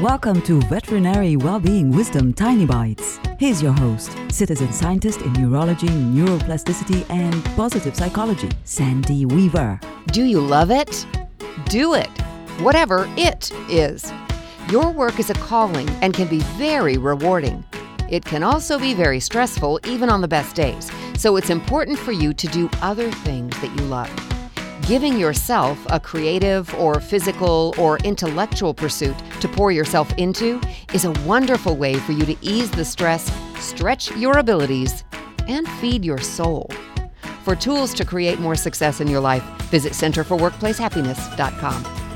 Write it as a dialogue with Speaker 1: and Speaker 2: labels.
Speaker 1: Welcome to Veterinary Wellbeing Wisdom Tiny Bites. Here's your host, citizen scientist in neurology, neuroplasticity, and positive psychology, Sandy Weaver.
Speaker 2: Do you love it? Do it, whatever it is. Your work is a calling and can be very rewarding. It can also be very stressful, even on the best days. So it's important for you to do other things that you love. Giving yourself a creative or physical or intellectual pursuit to pour yourself into is a wonderful way for you to ease the stress, stretch your abilities, and feed your soul. For tools to create more success in your life, visit centerforworkplacehappiness.com.